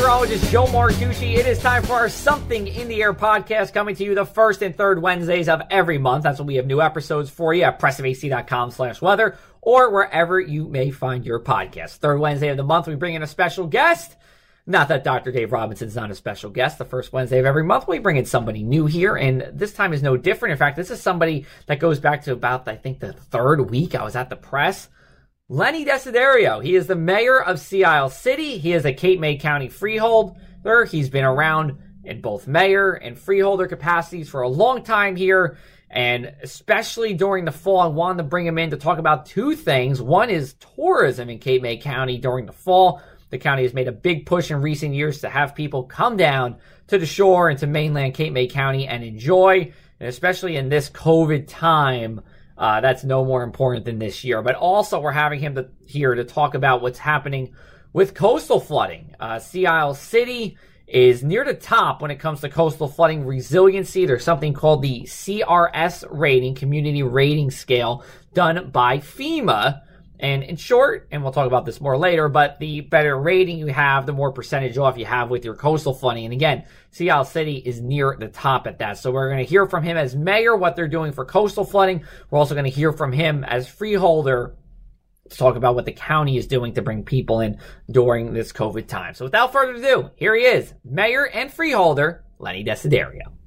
Meteorologist Joe Martucci. It is time for our Something in the Air podcast coming to you the first and third Wednesdays of every month. That's when we have new episodes for you at pressofac.com slash weather or wherever you may find your podcast. Third Wednesday of the month, we bring in a special guest. Not that Dr. Dave Robinson's not a special guest. The first Wednesday of every month, we bring in somebody new here, and this time is no different. In fact, this is somebody that goes back to about, I think, the third week I was at the press. Lenny Desiderio. He is the mayor of Sea Isle City. He is a Cape May County freeholder. He's been around in both mayor and freeholder capacities for a long time here. And especially during the fall, I wanted to bring him in to talk about two things. One is tourism in Cape May County during the fall. The county has made a big push in recent years to have people come down to the shore and to mainland Cape May County and enjoy, and especially in this COVID time, uh, that's no more important than this year. But also, we're having him to, here to talk about what's happening with coastal flooding. Uh, Sea Isle City is near the top when it comes to coastal flooding resiliency. There's something called the CRS rating, Community Rating Scale, done by FEMA. And in short, and we'll talk about this more later, but the better rating you have, the more percentage off you have with your coastal flooding. And again, Sea Isle City is near the top at that. So we're going to hear from him as mayor what they're doing for coastal flooding. We're also going to hear from him as freeholder to talk about what the county is doing to bring people in during this COVID time. So without further ado, here he is, mayor and freeholder, Lenny Desiderio.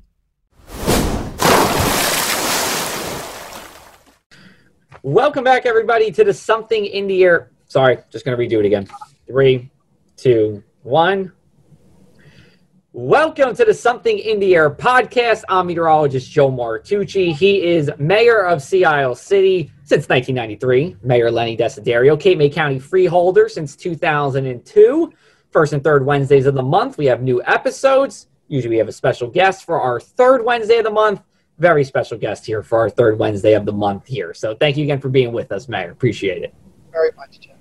Welcome back, everybody, to the Something in the Air. Sorry, just going to redo it again. Three, two, one. Welcome to the Something in the Air podcast. I'm meteorologist Joe Martucci. He is mayor of Sea Isle City since 1993. Mayor Lenny Desiderio, Cape May County freeholder since 2002. First and third Wednesdays of the month, we have new episodes. Usually, we have a special guest for our third Wednesday of the month very special guest here for our third Wednesday of the month here. So thank you again for being with us, Mayor. Appreciate it. Very much, Jim.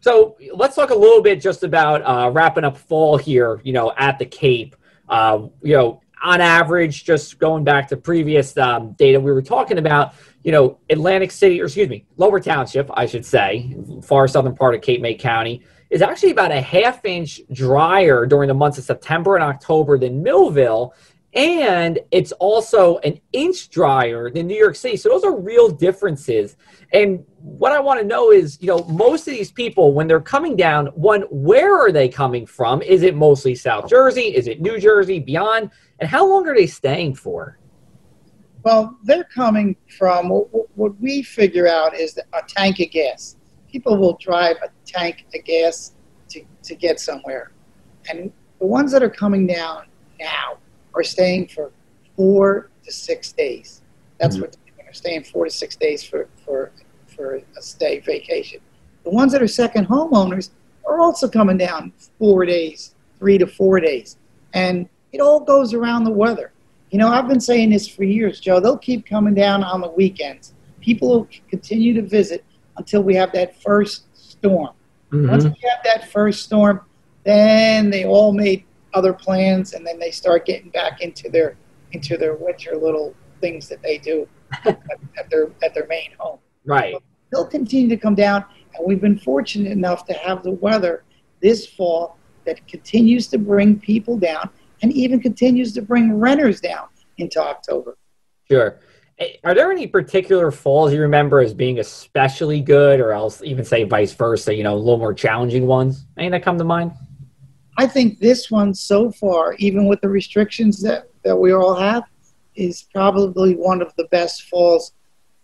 So let's talk a little bit just about uh, wrapping up fall here, you know, at the Cape. Uh, you know, on average, just going back to previous um, data we were talking about, you know, Atlantic City, or excuse me, Lower Township, I should say, far southern part of Cape May County, is actually about a half inch drier during the months of September and October than Millville and it's also an inch drier than New York City. So those are real differences. And what I want to know is, you know, most of these people, when they're coming down, one, where are they coming from? Is it mostly South Jersey? Is it New Jersey, beyond? And how long are they staying for? Well, they're coming from what we figure out is a tank of gas. People will drive a tank of gas to, to get somewhere. And the ones that are coming down now, are staying for four to six days. That's mm-hmm. what they're staying four to six days for, for, for a stay vacation. The ones that are second homeowners are also coming down four days, three to four days. And it all goes around the weather. You know, I've been saying this for years, Joe. They'll keep coming down on the weekends. People will continue to visit until we have that first storm. Mm-hmm. Once we have that first storm, then they all may other plans, and then they start getting back into their into their winter little things that they do at, at their at their main home. Right. So they'll continue to come down, and we've been fortunate enough to have the weather this fall that continues to bring people down, and even continues to bring renters down into October. Sure. Eh, are there any particular falls you remember as being especially good, or else even say vice versa? You know, a little more challenging ones. Any that come to mind? I think this one so far, even with the restrictions that, that we all have, is probably one of the best falls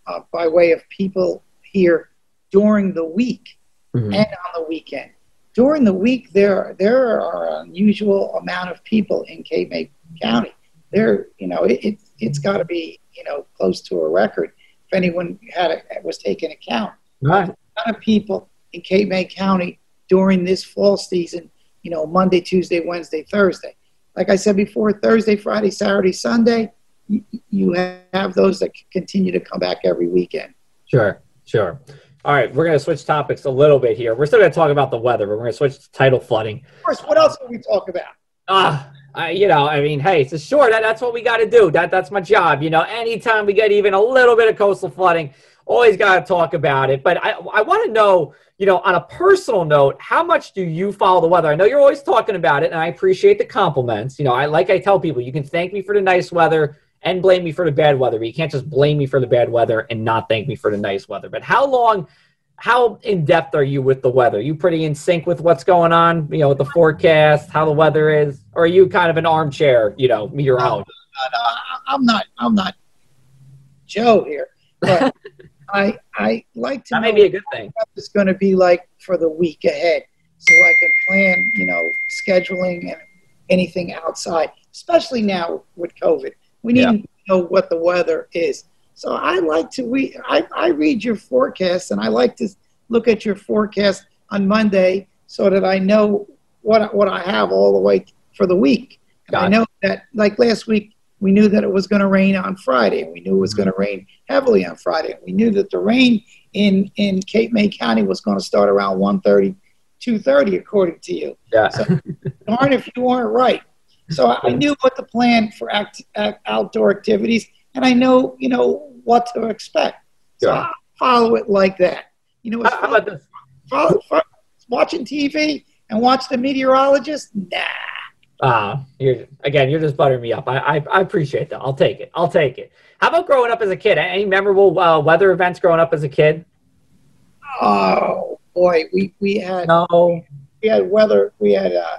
uh, by way of people here during the week mm-hmm. and on the weekend. During the week, there there are an unusual amount of people in Cape May County. There, you know, it, it it's got to be you know close to a record if anyone had a, was taking account. Right. A lot of people in Cape May County during this fall season you know, Monday, Tuesday, Wednesday, Thursday. Like I said before, Thursday, Friday, Saturday, Sunday, you, you have those that continue to come back every weekend. Sure, sure. All right, we're going to switch topics a little bit here. We're still going to talk about the weather, but we're going to switch to tidal flooding. Of course, what else can we talk about? Ah, uh, you know, I mean, hey, it's a short. That, that's what we got to do. That that's my job. You know, anytime we get even a little bit of coastal flooding, always got to talk about it. But I, I want to know, you know, on a personal note, how much do you follow the weather? I know you're always talking about it, and I appreciate the compliments. You know, I like I tell people, you can thank me for the nice weather and blame me for the bad weather, but you can't just blame me for the bad weather and not thank me for the nice weather. But how long? How in depth are you with the weather? Are you pretty in sync with what's going on, you know, with the forecast, how the weather is, or are you kind of an armchair, you know, meteorologist? No, no, I'm not. I'm not Joe here, but I I like to that know may be a good thing. what it's going to be like for the week ahead, so I can plan, you know, scheduling and anything outside. Especially now with COVID, we need Yeah. to know what the weather is. So I like to read. I, I read your forecast, and I like to look at your forecast on Monday so that I know what what I have all the way for the week. And I know that, like last week, we knew that it was going to rain on Friday. and We knew it was going to rain heavily on Friday. We knew that the rain in in Cape May County was going to start around 1.30, 2.30, according to you. Yeah. So- Darn if you weren't right. So I knew what to plan for act, act, outdoor activities, and I know you know what to expect. So Yeah. I follow it like that. You know, How about this? follow, follow, watching TV and watch the meteorologist. Nah. Ah, you're again. You're just buttering me up. I, I I appreciate that. I'll take it. I'll take it. How about growing up as a kid? Any memorable uh, weather events growing up as a kid? Oh boy, we we had No. we had weather we had uh,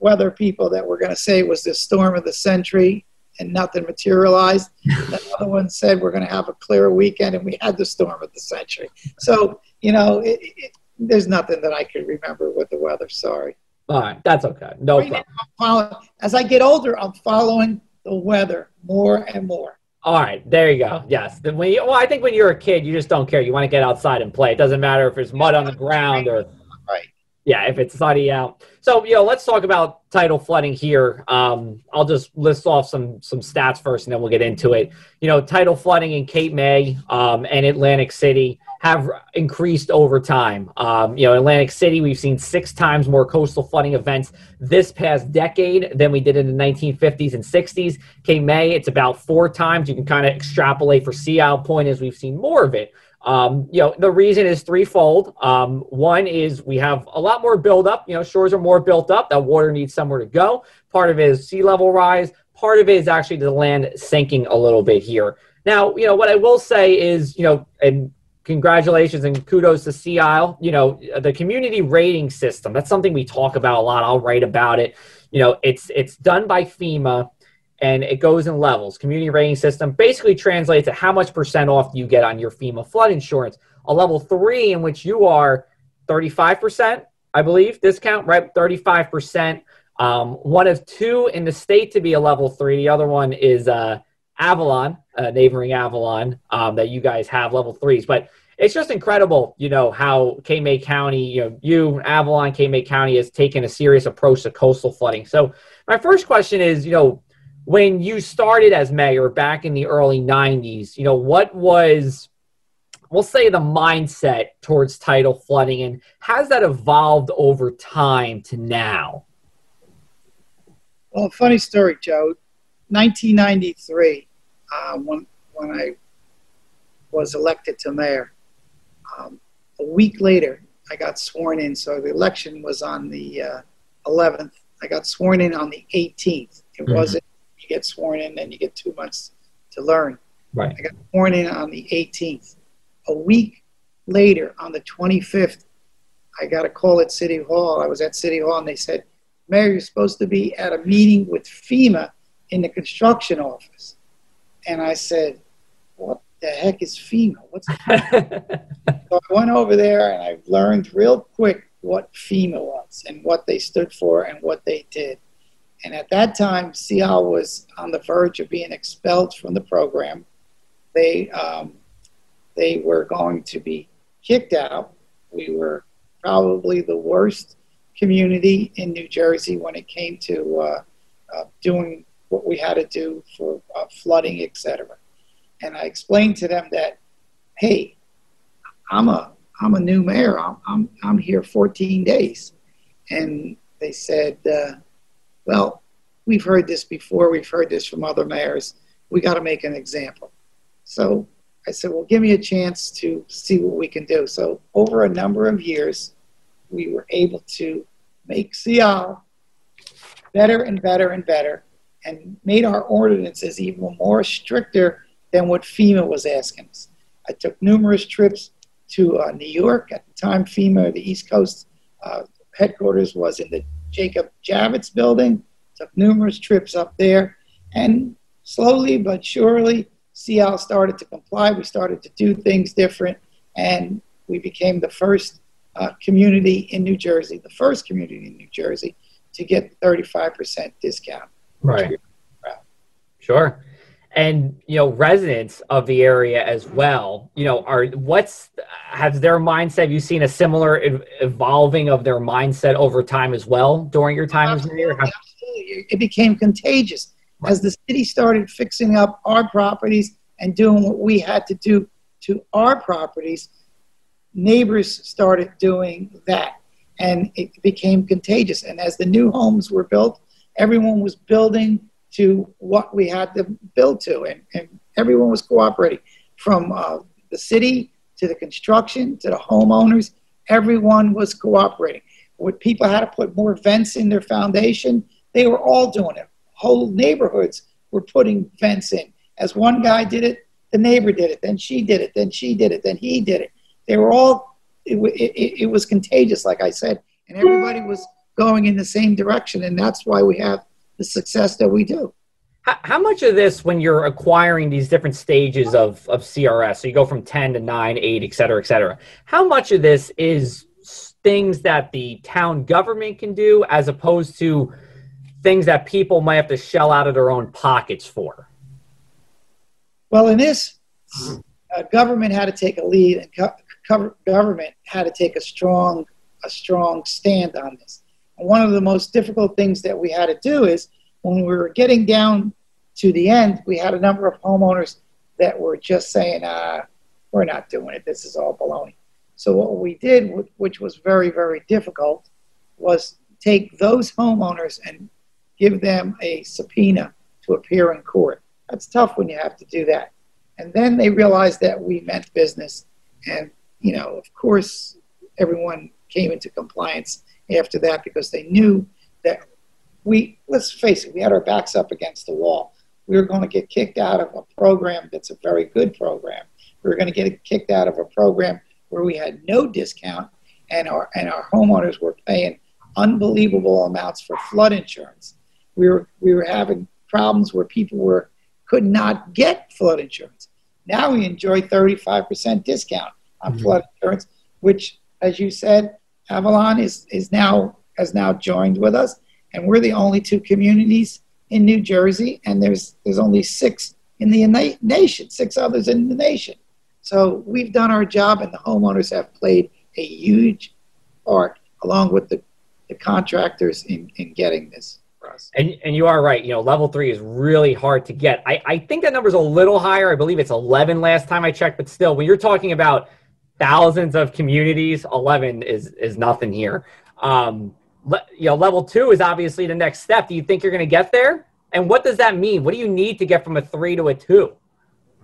weather people that were going to say it was the storm of the century and nothing materialized. Another one said we're going to have a clear weekend and we had the storm of the century. So you know, it, it, there's nothing that I could remember with the weather. Sorry. All right, that's okay. No Right problem. I'm as I get older, I'm following the weather more and more. All right, there you go. Yes. Then when you, well, I think when you're a kid, you just don't care. You want to get outside and play. It doesn't matter if there's mud on the ground or Right. yeah, if it's sunny out. So, you know, let's talk about tidal flooding here. Um, I'll just list off some some stats first, and then we'll get into it. You know, tidal flooding in Cape May um, and Atlantic City have increased over time. Um, you know, Atlantic City, we've seen six times more coastal flooding events this past decade than we did in the 1950s and 60s. Cape May, it's about four times. You can kind of extrapolate for Sea Isle Point as we've seen more of it. Um, you know, the reason is threefold. Um, one is we have a lot more buildup. You know, shores are more built up. That water needs somewhere to go. Part of it is sea level rise. Part of it is actually the land sinking a little bit here. Now, you know, what I will say is, you know, and congratulations and kudos to Sea Isle. You know, the community rating system. That's something we talk about a lot. I'll write about it. You know, it's it's done by FEMA and it goes in levels. Community rating system basically translates to how much percent off you get on your FEMA flood insurance. A level three in which you are 35%, I believe, discount, right? 35%. Um, one of two in the state to be a level three. The other one is uh, Avalon, uh, neighboring Avalon, um, that you guys have level threes. But it's just incredible, you know, how May County, you know, you, Avalon, May County has taken a serious approach to coastal flooding. So my first question is, you know, when you started as mayor back in the early 90s, you know, what was, we'll say, the mindset towards tidal flooding and has that evolved over time to now? Well, funny story, Joe. 1993, uh, when when I was elected to mayor, um, a week later I got sworn in. So the election was on the uh, 11th. I got sworn in on the 18th. It Mhm. wasn't you get sworn in, then you get two months to learn. Right. I got sworn in on the 18th. A week later, on the 25th, I got a call at City Hall. I was at City Hall, and they said, Mayor, you're supposed to be at a meeting with FEMA in the construction office. And I said, What the heck is FEMA? What's so I went over there and I learned real quick what FEMA was and what they stood for and what they did. And at that time, Sea Isle was on the verge of being expelled from the program. They um, they were going to be kicked out. We were probably the worst community in New Jersey when it came to uh, uh, doing what we had to do for uh, flooding, etc. And I explained to them that, hey, I'm a I'm a new mayor. I'm I'm, I'm here 14 days, and they said, uh, well, we've heard this before. We've heard this from other mayors. We got to make an example. So I said, well, give me a chance to see what we can do. So over a number of years, we were able to make Sea Isle better and better and better and made our ordinances even more stricter than what FEMA was asking us. I took numerous trips to uh, New York. At the time, FEMA, the East Coast uh, headquarters, was in the Jacob Javits building. Took numerous trips up there. And slowly but surely, Sea Isle started to comply. We started to do things different. And we became the first uh, community in New Jersey, the first community in New Jersey to get 35% discount. Right. Sure. And you know, residents of the area as well. You know, are what's has their mindset? Have you seen a similar evolving of their mindset over time as well during your time absolutely, as mayor? Absolutely, it became contagious right. as the city started fixing up our properties and doing what we had to do to our properties. Neighbors started doing that and it became contagious. And as the new homes were built, everyone was building to what we had to build to, and, and everyone was cooperating from uh, the city to the construction to the homeowners. Everyone was cooperating. When people had to put more vents in their foundation, they were all doing it. Whole neighborhoods were putting vents in. As one guy did it, the neighbor did it, then she did it, then she did it, then he did it. They were all it, it, it was contagious, like I said, and everybody was going in the same direction, and that's why we have the success that we do. How, how much of this, when you're acquiring these different stages of, of CRS, so you go from 10 to 9, 8, et cetera, et cetera, how much of this is things that the town government can do as opposed to things that people might have to shell out of their own pockets for? Well, in this, uh, government had to take a lead, and government had to take a strong a strong stand on this. One of the most difficult things that we had to do is when we were getting down to the end, we had a number of homeowners that were just saying, uh, "We're not doing it. This is all baloney." So what we did, which was very very difficult, was take those homeowners and give them a subpoena to appear in court. That's tough when you have to do that. And then they realized that we meant business and you know, of course, everyone came into compliance after that because they knew that we, let's face it, we had our backs up against the wall. We were going to get kicked out of a program that's a very good program. We were going to get kicked out of a program where we had no discount and our, and our homeowners were paying unbelievable amounts for flood insurance. We were, we were having problems where people were, could not get flood insurance. Now we enjoy 35% discount on mm-hmm. flood insurance, which, as you said, Avalon is, is now has now joined with us, and we're the only two communities in New Jersey, and there's there's only six in the nation, six others in the nation. So we've done our job, and the homeowners have played a huge part, along with the, the contractors, in, in getting this. For us. And, and you are right. You know, level three is really hard to get. I, I think that number's a little higher. I believe it's 11 last time I checked, but still, when you're talking about thousands of communities, 11 is is nothing here. Um, le- you know, level two is obviously the next step. Do you think you're going to get there? And what does that mean? What do you need to get from a three to a two?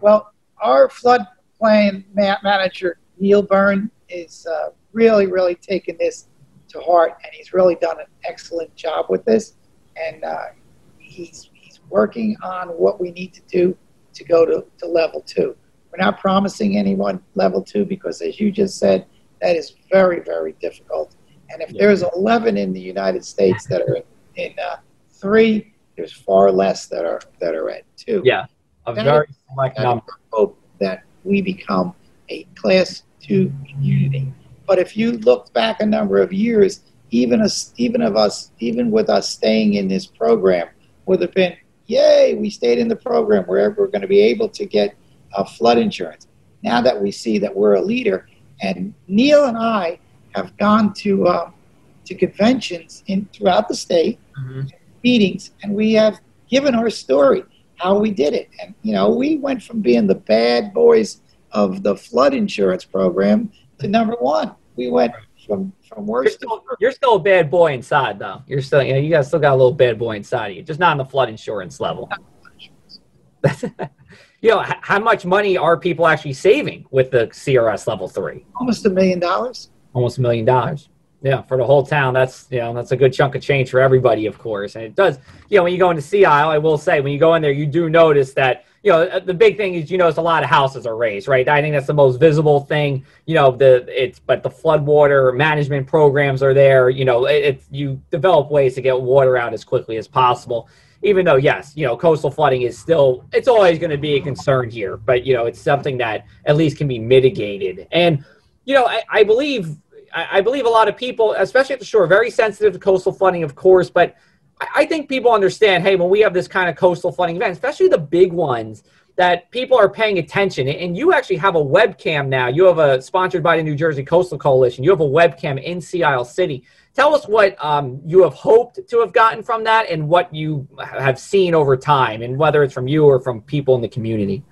Well, our floodplain ma- manager Neil Byrne is uh, really, really taking this to heart, and he's really done an excellent job with this. And uh, he's he's working on what we need to do to go to, to level two. We're not promising anyone level two because, as you just said, that is very, very difficult. And if yeah. there's 11 in the United States that are in, in uh, three, there's far less that are that are at two. Yeah, a that very select number. Hope that we become a class two community. But if you look back a number of years, even us, even of us, even with us staying in this program, would have been, yay, we stayed in the program. We're, we're going to be able to get of flood insurance. Now that we see that we're a leader, and Neil and I have gone to uh, to conventions in throughout the state, mm-hmm. meetings, and we have given our story how we did it. And you know, we went from being the bad boys of the flood insurance program to number one. We went from from worst. You're still, you're still a bad boy inside, though. You're still you know you got still got a little bad boy inside of you, just not on the flood insurance level. you know, h- how much money are people actually saving with the CRS level three? Almost a million dollars. Almost a million dollars. Yeah, for the whole town, that's you know that's a good chunk of change for everybody, of course. And it does, you know, when you go into Sea Isle, I will say when you go in there, you do notice that you know uh, the big thing is you notice a lot of houses are raised, right? I think that's the most visible thing. You know, the it's but the floodwater management programs are there. You know, it, it's you develop ways to get water out as quickly as possible. Even though, yes, you know, coastal flooding is still it's always going to be a concern here, but you know, it's something that at least can be mitigated. And you know, I, I believe I, believe a lot of people, especially at the shore, very sensitive to coastal flooding, of course, but I think people understand, hey, when we have this kind of coastal flooding event, especially the big ones, that people are paying attention. And you actually have a webcam now. You have a sponsored by the New Jersey Coastal Coalition. You have a webcam in Sea Isle City. Tell us what um, you have hoped to have gotten from that and what you have seen over time, and whether it's from you or from people in the community.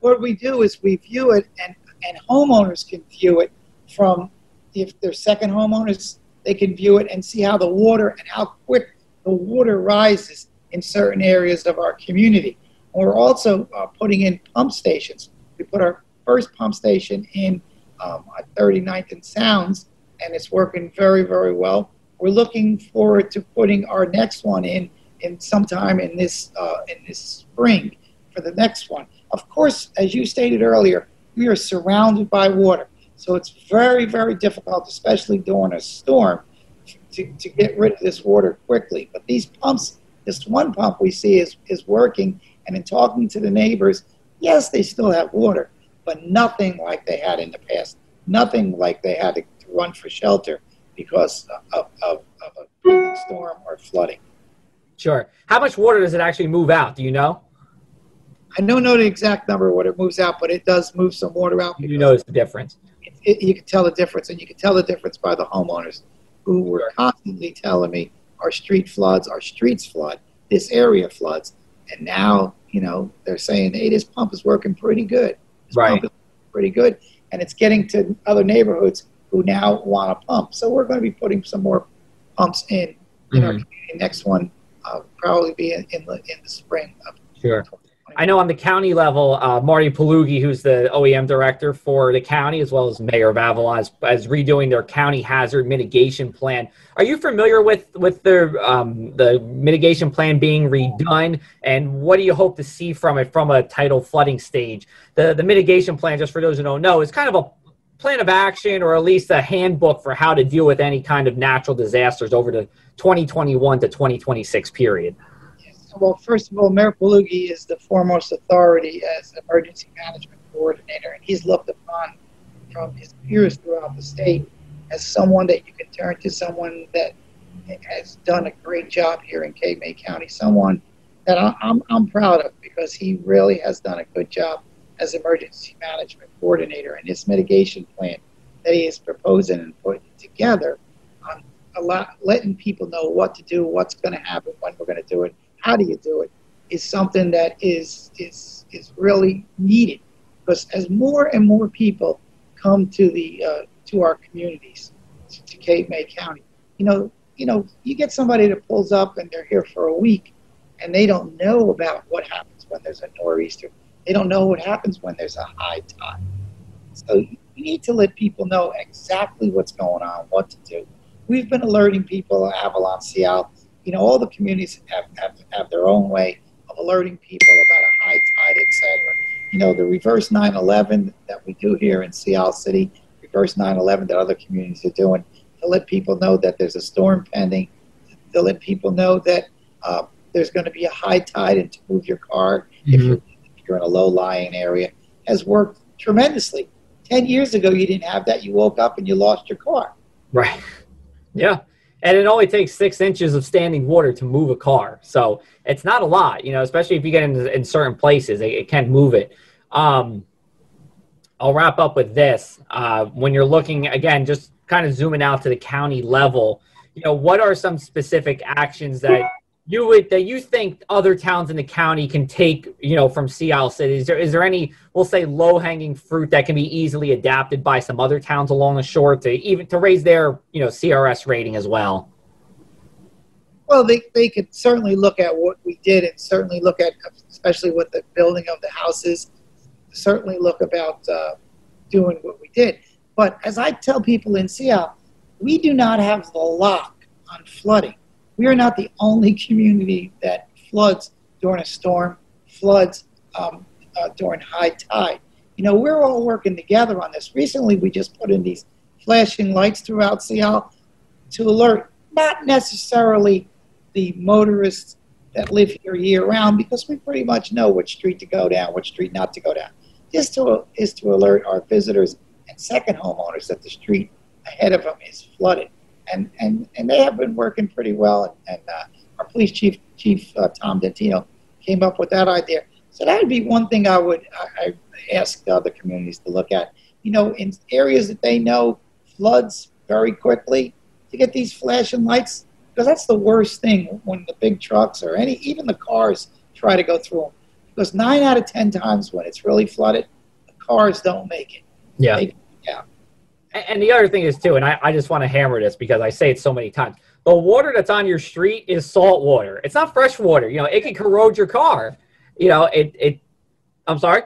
What we do is we view it, and, and homeowners can view it from if they're second homeowners, they can view it and see how the water and how quick the water rises in certain areas of our community. We're also uh, putting in pump stations. We put our first pump station in um, at 39th and Sounds, and it's working very, very well. We're looking forward to putting our next one in in sometime in this uh, in this spring for the next one. Of course, as you stated earlier, we are surrounded by water. So it's very, very difficult, especially during a storm, to, to get rid of this water quickly. But these pumps, this one pump we see is, is working. And in talking to the neighbors, yes, they still have water, but nothing like they had in the past. Nothing like they had run for shelter because of, of, of a storm or flooding. Sure. How much water does it actually move out? Do you know? I don't know the exact number what it moves out, but it does move some water out. You notice the difference it, you can tell the difference, and you can tell the difference by the homeowners who were constantly telling me our street floods, our streets flood, this area floods, and now you know they're saying, hey, this pump is working pretty good. This right. pretty good, and it's getting to other neighborhoods who now want a pump. So we're going to be putting some more pumps in in mm-hmm. our community. Next one uh, probably be in, in, the in the spring. sure. I know on the county level, uh, Marty Pagliughi, who's the OEM director for the county, as well as Mayor of Avalon, is, is redoing their county hazard mitigation plan. Are you familiar with with the um, the mitigation plan being redone, and what do you hope to see from it from a tidal flooding stage? The the mitigation plan, just for those who don't know, is kind of a plan of action or at least a handbook for how to deal with any kind of natural disasters over the 2021 to 2026 period? Well, first of all, Mayor Pagliughi is the foremost authority as emergency management coordinator, and he's looked upon from his peers throughout the state as someone that you can turn to, someone that has done a great job here in Cape May County, someone that I'm, I'm proud of because he really has done a good job as emergency management coordinator. And this mitigation plan that he is proposing and putting together, um, a lot, letting people know what to do, what's going to happen, when we're going to do it, how do you do it is something that is is is really needed because as more and more people come to the uh, to our communities to, to Cape May County, you know, you know, you get somebody that pulls up and they're here for a week, and they don't know about what happens when there's a nor'easter. They don't know what happens when there's a high tide. So you need to let people know exactly what's going on, what to do. We've been alerting people, Avalon, Sea Isle, you know, all the communities have, have, have their own way of alerting people about a high tide, etc. You know, the reverse 9/11 that we do here in Sea Isle City, reverse 9/11 that other communities are doing, to let people know that there's a storm pending, to let people know that uh, there's going to be a high tide and to move your car mm-hmm. if, you're, you're in a low-lying area, has worked tremendously. Ten years ago, you didn't have that. You woke up and you lost your car. Right. Yeah and it only takes six inches of standing water to move a car. So it's not a lot, you know, especially if you get in, in certain places, it, it can move it. Um, I'll wrap up with this. Uh, when you're looking, again, just kind of zooming out to the county level, you know, what are some specific actions that you would that you think other towns in the county can take you know from Sea Isle City? Is there is there any we'll say low hanging fruit that can be easily adapted by some other towns along the shore to even to raise their you know CRS rating as well? Well, they they could certainly look at what we did and certainly look at especially with the building of the houses certainly look about uh, doing what we did. But as I tell people in Sea Isle, we do not have the lock on flooding. We are not the only community that floods during a storm, floods um, uh, during high tide. You know, we're all working together on this. Recently, we just put in these flashing lights throughout Sea Isle to alert not necessarily the motorists that live here year round because we pretty much know which street to go down, which street not to go down. Just to is to alert our visitors and second homeowners that the street ahead of them is flooded, and and and they have been working pretty well. And, uh, our police chief, Chief uh, Tom D'Intino, came up with that idea. So that would be one thing I would I, I ask the other communities to look at. You know, in areas that they know floods very quickly, to get these flashing lights because that's the worst thing when the big trucks or any even the cars try to go through them. Because nine out of ten times when it's really flooded, the cars don't make it. Yeah. They, yeah. And the other thing is too, and I, I just want to hammer this because I say it so many times. The water that's on your street is salt water. It's not fresh water. You know, it can corrode your car. You know, it it I'm sorry?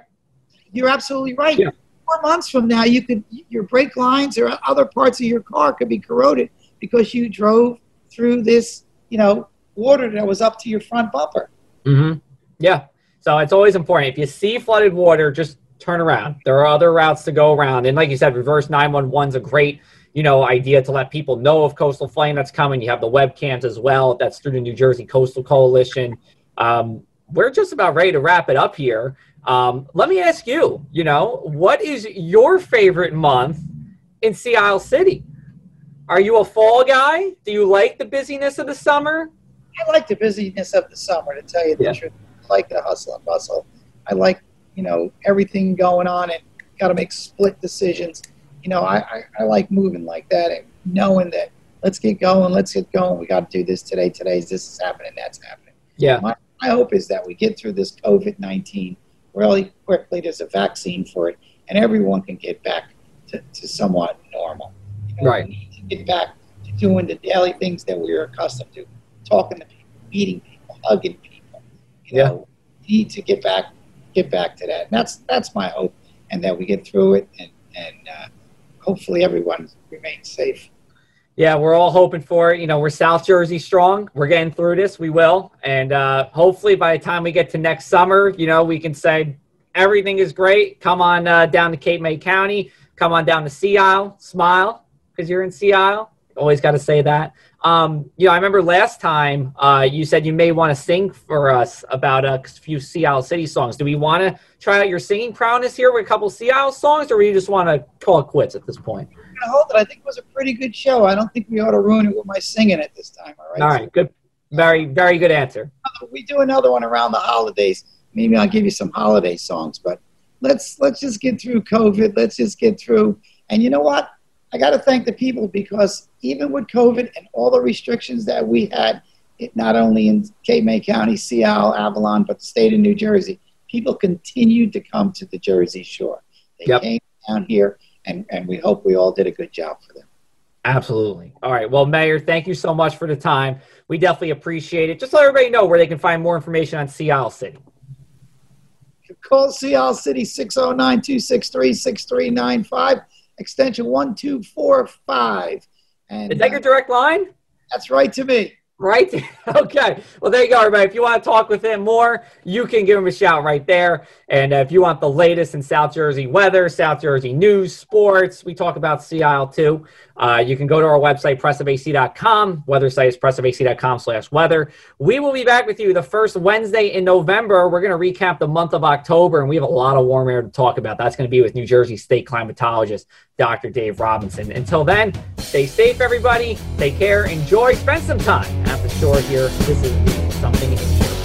You're absolutely right. Yeah. Four months from now you could your brake lines or other parts of your car could be corroded because you drove through this, you know, water that was up to your front bumper. Mm-hmm. Yeah. So it's always important. If you see flooded water, just turn around. There are other routes to go around. And like you said, reverse 911 is a great, you know, idea to let people know of coastal flooding that's coming. You have the webcams as well. That's through the New Jersey Coastal Coalition. Um, we're just about ready to wrap it up here. Um, let me ask you, you know, what is your favorite month in Sea Isle City? Are you a fall guy? Do you like the busyness of the summer? I like the busyness of the summer, to tell you the yeah. truth. I like the hustle and bustle. I like, you know, everything going on and got to make split decisions. You know, I, I, I, like moving like that and knowing that let's get going, let's get going. We got to do this today. Today's this is happening, that's happening. Yeah. My, my hope is that we get through this COVID 19 really quickly. There's a vaccine for it, and everyone can get back to, to somewhat normal. You know, right get back to doing the daily things that we are accustomed to, talking to people, meeting people, hugging people. You yeah. know, we need to get back get back to that. And that's that's my hope, and that we get through it, and and uh, hopefully everyone remains safe. Yeah, we're all hoping for it. You know, we're South Jersey strong. We're getting through this. We will, and uh, hopefully by the time we get to next summer, you know, we can say everything is great. Come on uh, down to Cape May County. Come on down to Sea Isle. Smile because you're in Sea Isle. Always got to say that. Um, you know, I remember last time uh, you said you may want to sing for us about a few Sea Isle City songs. Do we want to try out your singing prowess here with a couple Sea Isle songs, or do you just want to call it quits at this point? I hold it. I think it was a pretty good show. I don't think we ought to ruin it with my singing at this time. All right. All right. Good. Very, very good answer. We do another one around the holidays. Maybe I'll give you some holiday songs, but let's let's just get through COVID. Let's just get through. And you know what? I got to thank the people because even with COVID and all the restrictions that we had, it, not only in Cape May County, Sea Isle, Avalon, but the state of New Jersey, people continued to come to the Jersey Shore. They yep. came down here, and, and we hope we all did a good job for them. Absolutely. All right. Well, Mayor, thank you so much for the time. We definitely appreciate it. Just let everybody know where they can find more information on Sea Isle City. Call Sea Isle City 609 263 6395 extension 1245. And, Is that your uh, direct line? That's right to me. Right? okay. Well, there you go, everybody. If you want to talk with him more, you can give him a shout right there. And uh, if you want the latest in South Jersey weather, South Jersey news, sports, we talk about Sea Isle too. Uh, you can go to our website, pressofac.com. Weather site is pressofac.com slash weather. We will be back with you the first Wednesday in November. We're going to recap the month of October, and we have a lot of warm air to talk about. That's going to be with New Jersey State climatologist Dr. Dave Robinson. Until then, stay safe, everybody. Take care. Enjoy. Spend some time at the shore here. This is something in here.